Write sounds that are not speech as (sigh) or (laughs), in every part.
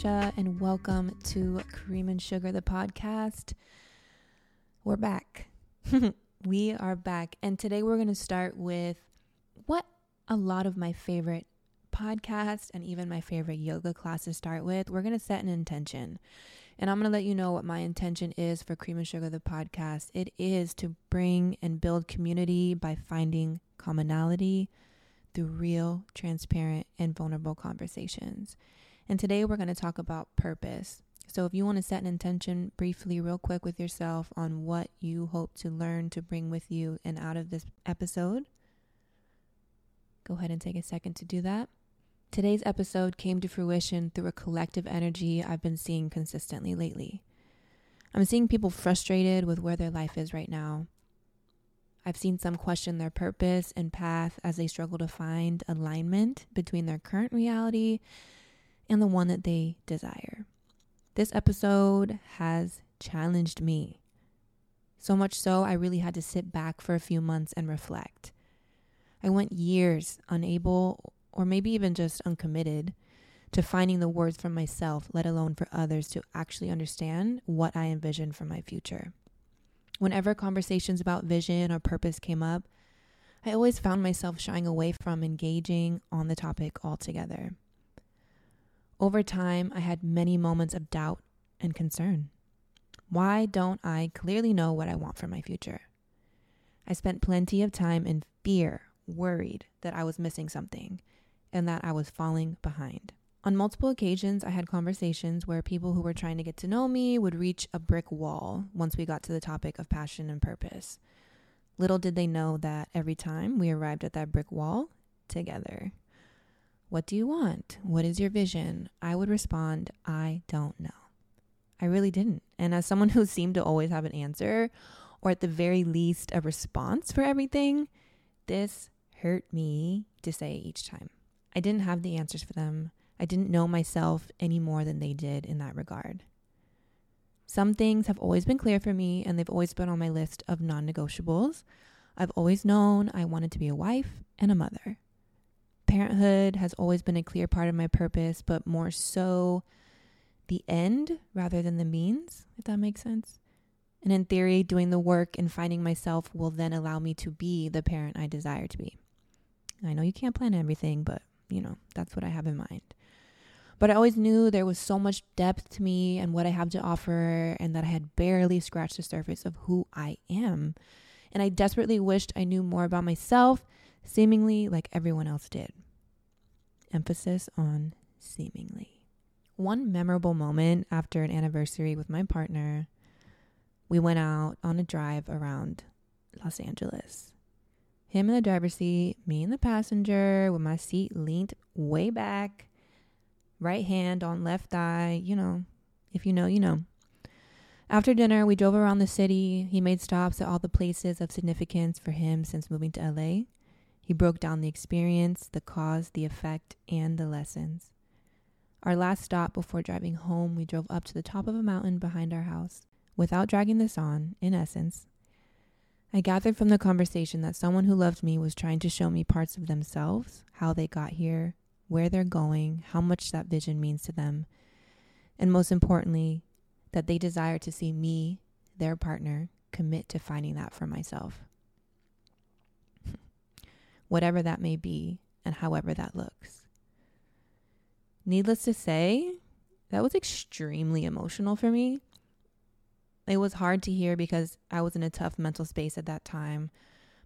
and welcome to Cream and Sugar, the podcast. We're back. (laughs) we are back. And today we're going to start with what a lot of my favorite podcasts and even my favorite yoga classes start with. We're going to set an intention. And I'm going to let you know what my intention is for Cream and Sugar, the podcast. It is to bring and build community by finding commonality through real, transparent, and vulnerable conversations. And today we're going to talk about purpose. So, if you want to set an intention briefly, real quick, with yourself on what you hope to learn to bring with you and out of this episode, go ahead and take a second to do that. Today's episode came to fruition through a collective energy I've been seeing consistently lately. I'm seeing people frustrated with where their life is right now. I've seen some question their purpose and path as they struggle to find alignment between their current reality and the one that they desire. This episode has challenged me. So much so, I really had to sit back for a few months and reflect. I went years unable, or maybe even just uncommitted, to finding the words for myself, let alone for others to actually understand what I envisioned for my future. Whenever conversations about vision or purpose came up, I always found myself shying away from engaging on the topic altogether. Over time, I had many moments of doubt and concern. Why don't I clearly know what I want for my future? I spent plenty of time in fear, worried that I was missing something and that I was falling behind. On multiple occasions, I had conversations where people who were trying to get to know me would reach a brick wall once we got to the topic of passion and purpose. Little did they know that every time we arrived at that brick wall together. What do you want? What is your vision? I would respond, I don't know. I really didn't. And as someone who (laughs) seemed to always have an answer, or at the very least, a response for everything, this hurt me to say each time. I didn't have the answers for them. I didn't know myself any more than they did in that regard. Some things have always been clear for me, and they've always been on my list of non negotiables. I've always known I wanted to be a wife and a mother parenthood has always been a clear part of my purpose, but more so the end rather than the means, if that makes sense. And in theory, doing the work and finding myself will then allow me to be the parent I desire to be. I know you can't plan everything, but you know, that's what I have in mind. But I always knew there was so much depth to me and what I have to offer, and that I had barely scratched the surface of who I am. And I desperately wished I knew more about myself, seemingly like everyone else did emphasis on seemingly. One memorable moment after an anniversary with my partner, we went out on a drive around Los Angeles. Him in the driver's seat, me in the passenger, with my seat leaned way back, right hand on left thigh, you know, if you know, you know. After dinner, we drove around the city. He made stops at all the places of significance for him since moving to LA. He broke down the experience, the cause, the effect, and the lessons. Our last stop before driving home, we drove up to the top of a mountain behind our house. Without dragging this on, in essence, I gathered from the conversation that someone who loved me was trying to show me parts of themselves, how they got here, where they're going, how much that vision means to them, and most importantly, that they desire to see me, their partner, commit to finding that for myself whatever that may be and however that looks. Needless to say, that was extremely emotional for me. It was hard to hear because I was in a tough mental space at that time.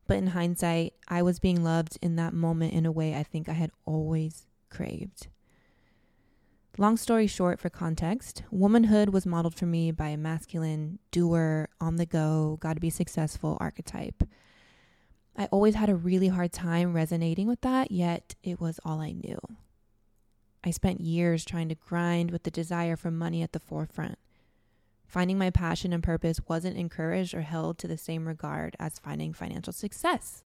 But in hindsight, I was being loved in that moment in a way I think I had always craved. Long story short, for context, womanhood was modeled for me by a masculine, doer, on the go, gotta be successful archetype. I always had a really hard time resonating with that, yet it was all I knew. I spent years trying to grind with the desire for money at the forefront. Finding my passion and purpose wasn't encouraged or held to the same regard as finding financial success.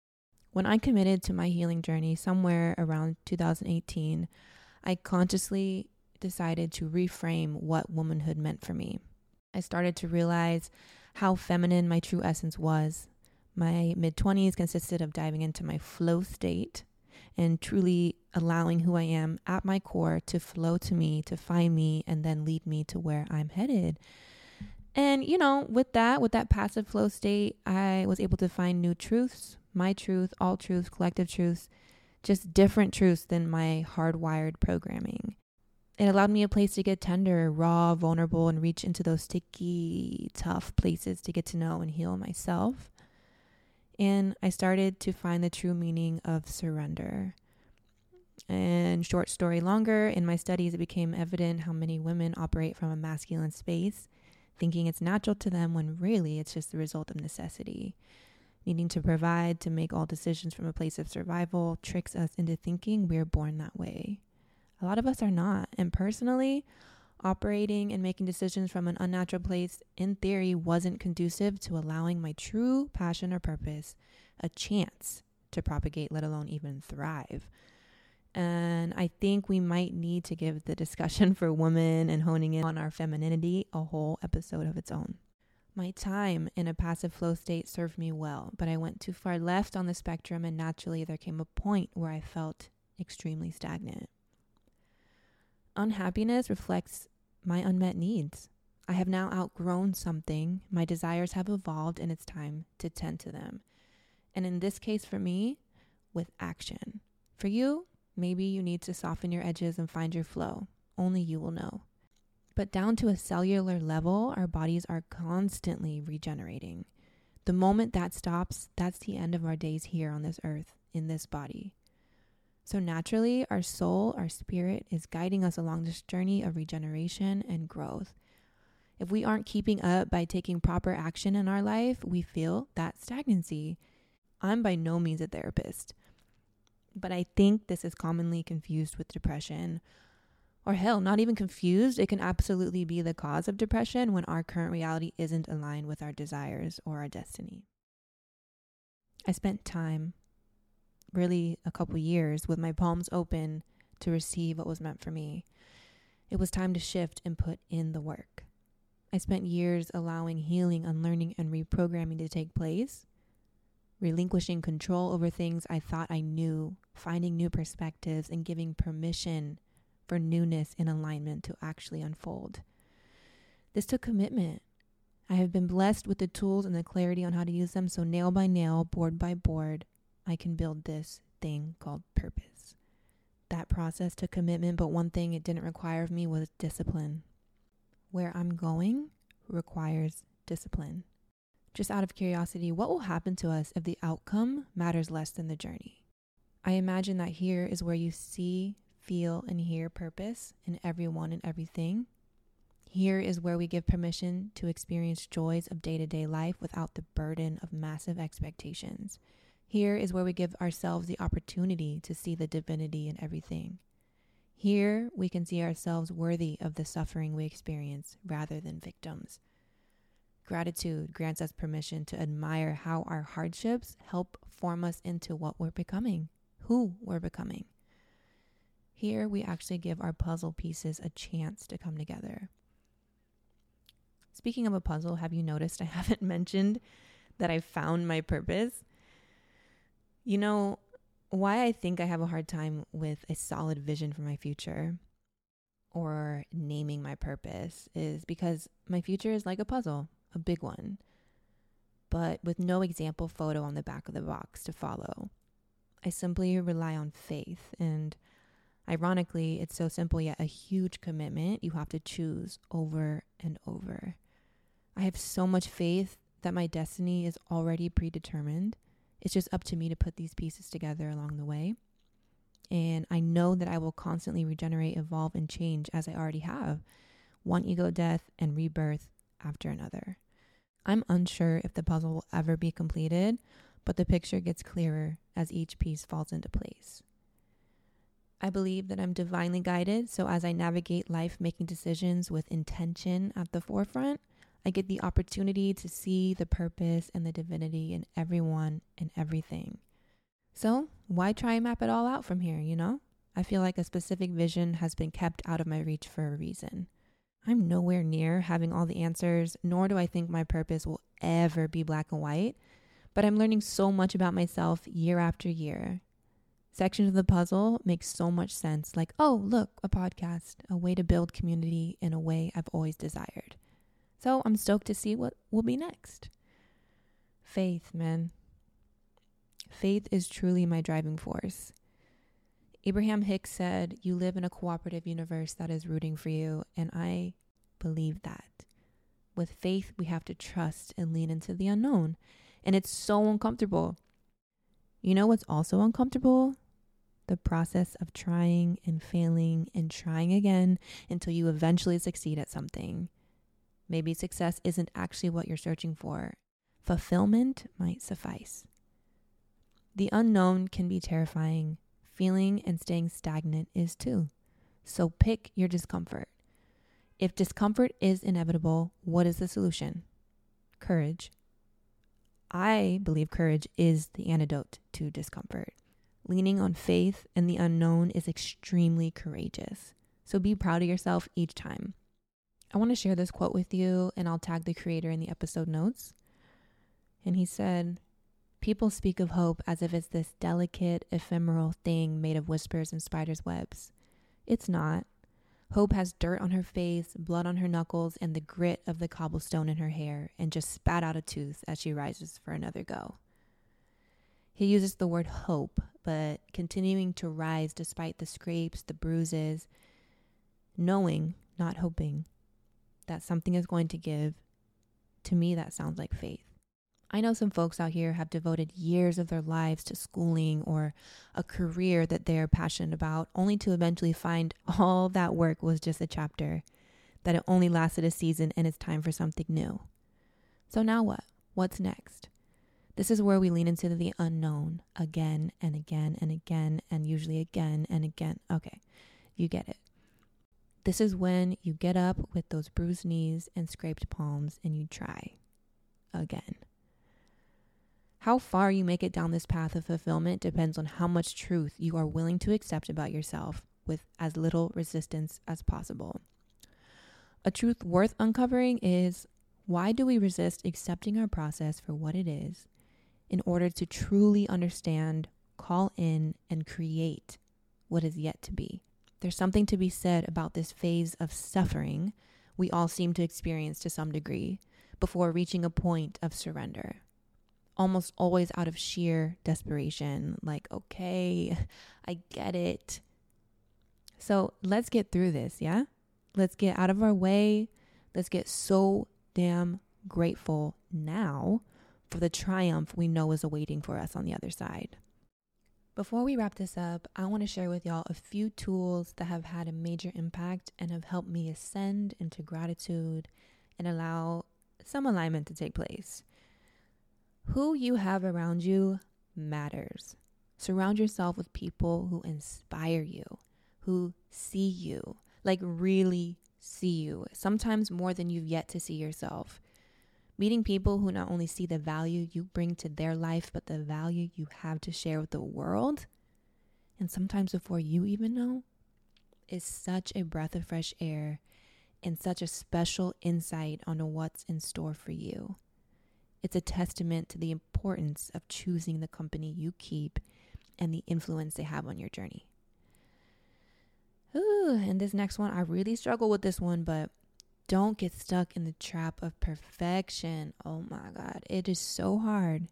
When I committed to my healing journey somewhere around 2018, I consciously decided to reframe what womanhood meant for me. I started to realize how feminine my true essence was my mid 20s consisted of diving into my flow state and truly allowing who I am at my core to flow to me, to find me, and then lead me to where I'm headed. And, you know, with that, with that passive flow state, I was able to find new truths, my truth, all truths, collective truths, just different truths than my hardwired programming. It allowed me a place to get tender, raw, vulnerable, and reach into those sticky, tough places to get to know and heal myself. And I started to find the true meaning of surrender. And short story longer, in my studies, it became evident how many women operate from a masculine space, thinking it's natural to them when really it's just the result of necessity. Needing to provide to make all decisions from a place of survival tricks us into thinking we're born that way. A lot of us are not. And personally, operating and making decisions from an unnatural place, in theory, wasn't conducive to allowing my true passion or purpose a chance to propagate, let alone even thrive. And I think we might need to give the discussion (laughs) for women and honing in on our femininity a whole episode of its own. My time in a passive flow state served me well, but I went too far left on the spectrum, and naturally, there came a point where I felt extremely stagnant. Unhappiness reflects my unmet needs. I have now outgrown something, my desires have evolved, and it's time to tend to them. And in this case, for me, with action. For you, maybe you need to soften your edges and find your flow. Only you will know. But down to a cellular level, our bodies are constantly regenerating. The moment that stops, that's the end of our days here on this earth, in this body. So, naturally, our soul, our spirit is guiding us along this journey of regeneration and growth. If we aren't keeping up by taking proper action in our life, we feel that stagnancy. I'm by no means a therapist, but I think this is commonly confused with depression. Or hell, not even confused. It can absolutely be the cause of depression when our current reality isn't aligned with our desires or our destiny. I spent time really a couple years with my palms open to receive what was meant for me. It was time to shift and put in the work. I spent years allowing healing, unlearning, and reprogramming to take place, relinquishing control over things I thought I knew, finding new perspectives, and giving permission for newness and alignment to actually unfold. This took commitment. I have been blessed with the tools and the clarity on how to use them, so nail by nail, board by board, I can build this thing called purpose. That process took commitment, but one thing it didn't require of me was discipline. Where I'm going requires discipline. Just out of curiosity, what will happen to us if the outcome matters less than the journey? I imagine that here is where you see, feel, and hear purpose in everyone and everything. Here is where we give permission to experience joys of day to day life without the burden of massive expectations. Here is where we give ourselves the opportunity to see the divinity in everything. Here we can see ourselves worthy of the suffering we experience rather than victims. Gratitude grants us permission to admire how our hardships help form us into what we're becoming, who we're becoming. Here we actually give our puzzle pieces a chance to come together. Speaking of a puzzle, have you noticed I (laughs) haven't mentioned that I found my purpose? You know, why I think I have a hard time with a solid vision for my future or naming my purpose is because my future is like a puzzle, a big one, but with no example photo on the back of the box to follow. I simply rely on faith. And ironically, it's so simple yet a huge commitment you have to choose over and over. I have so much faith that my destiny is already predetermined it's just up to me to put these pieces together along the way. And I know that I will constantly regenerate, evolve, and change as I already have one ego death and rebirth after another. I'm unsure if the puzzle will ever be completed, but the picture gets clearer as each piece falls into place. I believe that I'm divinely guided, so as I navigate life making decisions with intention at the forefront, I get the opportunity to see the purpose and the divinity in everyone and everything. So, why try and map it all out from here, you know? I feel like a specific vision has been kept out of my reach for a reason. I'm nowhere near having all the answers, nor do I think my purpose will ever be black and white, but I'm learning so much about myself year after year. sections of the puzzle make so much sense. Like, oh, look, a podcast, a way to build community in a way I've always desired. So I'm stoked to see what will be next. Faith, man. Faith is truly my driving force. Abraham Hicks said, You live in a cooperative universe that is rooting for you, and I believe that. With faith, we have to trust and lean into the unknown, and it's so uncomfortable. You know what's also uncomfortable? The process of trying and failing and trying again until you eventually succeed at something. Maybe success isn't actually what you're searching for. Fulfillment might suffice. The unknown can be terrifying. Feeling and staying stagnant is too. So pick your discomfort. If discomfort is inevitable, what is the solution? Courage. I believe courage is the antidote to discomfort. Leaning on faith and the unknown is extremely courageous. So be proud of yourself each time. I want to share this quote with you, and I'll tag the creator in the episode notes. And he said, People speak of hope as if it's this delicate, ephemeral thing made of whispers and spiders' webs. It's not. Hope has dirt on her face, blood on her knuckles, and the grit of the cobblestone in her hair, and just spat out a tooth as she rises for another go. He uses the word hope, but continuing to rise despite the scrapes, the bruises, knowing, not hoping, that something is going to give. To me, that sounds like faith. I know some folks out here have devoted years of their lives to schooling or a career that they're passionate about, only to eventually find all that work was just a chapter, that it only lasted a season and it's time for something new. So now what? What's next? This is where we lean into the unknown again and again and again, and usually again and again. Okay, you get it. This is when you get up with those bruised knees and scraped palms and you try again. How far you make it down this path of fulfillment depends on how much truth you are willing to accept about yourself with as little resistance as possible. A truth worth uncovering is why do we resist accepting our process for what it is in order to truly understand, call in, and create what is yet to be? There's something to be said about this phase of suffering we all seem to experience to some degree before reaching a point of surrender almost always out of sheer desperation. Like, okay, (laughs) I get it. So let's get through this, yeah? Let's get out of our way. Let's get so damn grateful now for the triumph we know is awaiting for us on the other side. Before we wrap this up, I want to share with y'all a few tools that have had a major impact and have helped me ascend into gratitude and allow some alignment to take place. Who you have around you matters. Surround yourself with people who inspire you, who see you, like really see you, sometimes more than you've yet to see yourself. Meeting people who not only see the value you bring to their life, but the value you have to share with the world, and sometimes before you even know, is such a breath of fresh air and such a special insight onto what's in store for you. It's a testament to the importance of choosing the company you keep and the influence they have on your journey. Ooh, and this next one, I really struggle with this one, but don't get stuck in the trap of perfection. Oh my God, it is so hard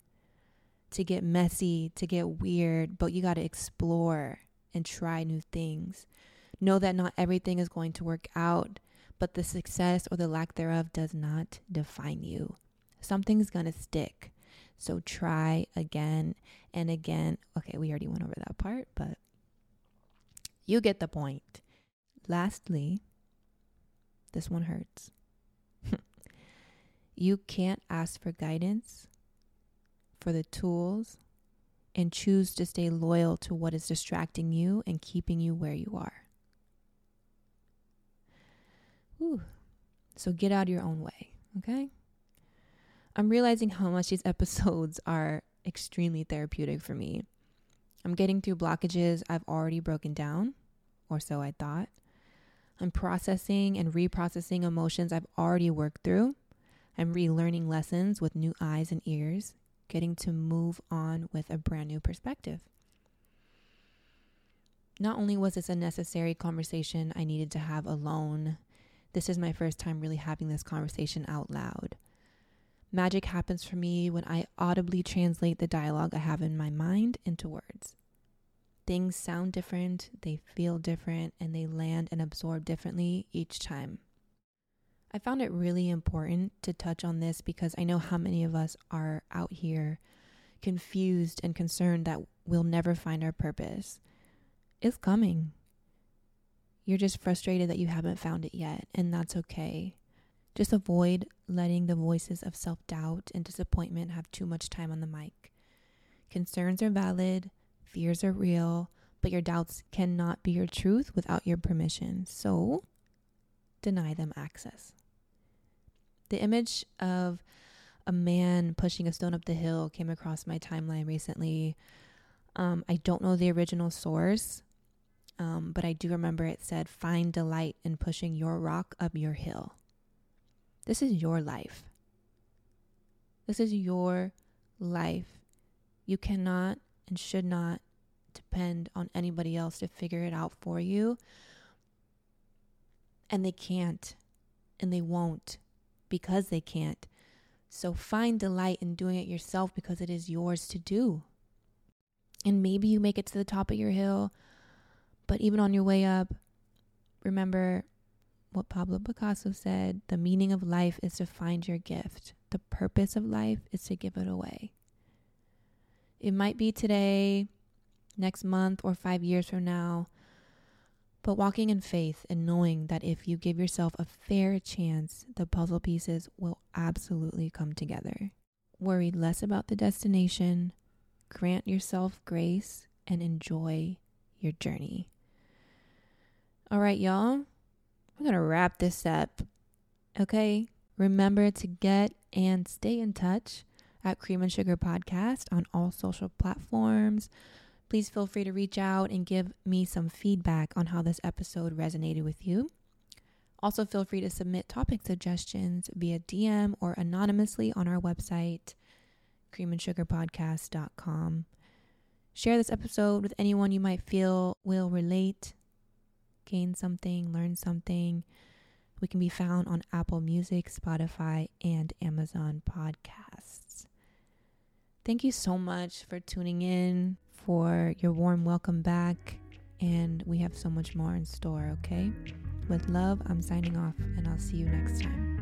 to get messy, to get weird, but you got to explore and try new things. Know that not everything is going to work out, but the success or the lack thereof does not define you something's going to stick. So try again and again. Okay, we already went over that part, but you get the point. Lastly, this one hurts. (laughs) you can't ask for guidance, for the tools, and choose to stay loyal to what is distracting you and keeping you where you are. Ooh. So get out of your own way, okay? I'm realizing how much these (laughs) episodes are extremely therapeutic for me. I'm getting through blockages I've already broken down, or so I thought. I'm processing and reprocessing emotions I've already worked through. I'm relearning lessons with new eyes and ears, getting to move on with a brand new perspective. not only was this a necessary conversation I needed to have alone, this is my first time really having this conversation out loud. Magic happens for me when I audibly translate the dialogue I have in my mind into words. Things sound different, they feel different, and they land and absorb differently each time. I found it really important to touch on this because I know how many of us are out here confused and concerned that we'll never find our purpose. It's coming. You're just frustrated that you haven't found it yet, and that's okay. Just avoid letting the voices of self doubt and disappointment have too much time on the mic. Concerns are valid, fears are real, but your doubts cannot be your truth without your permission. So, deny them access. The image of a man pushing a stone up the hill came across my timeline recently. Um, I don't know the original source, um, but I do remember it said, Find delight in pushing your rock up your hill. This is your life. This is your life. You cannot and should not depend on anybody else to figure it out for you. And they can't, and they won't because they can't. So find delight in doing it yourself because it is yours to do. And maybe you make it to the top of your hill, but even on your way up, remember what Pablo Picasso said the meaning of life is to find your gift, the purpose of life is to give it away. It might be today, next month, or five years from now, but walking in faith and knowing that if you give yourself a fair chance, the puzzle pieces will absolutely come together. Worry less about the destination, grant yourself grace, and enjoy your journey. All right, y'all, I'm going to wrap this up. Okay, remember to get and stay in touch at Cream and Sugar Podcast on all social platforms. Please feel free to reach out and give me some feedback on how this episode resonated with you. Also, feel free to submit topic suggestions via DM or anonymously on our website, creamandsugarpodcast.com. Share this episode with anyone you might feel will relate, gain something, learn something. We can be found on Apple Music, Spotify, and Amazon Podcasts. Thank you so much for tuning in for your warm welcome back. And we have so much more in store, okay? With love, I'm signing off, and I'll see you next time.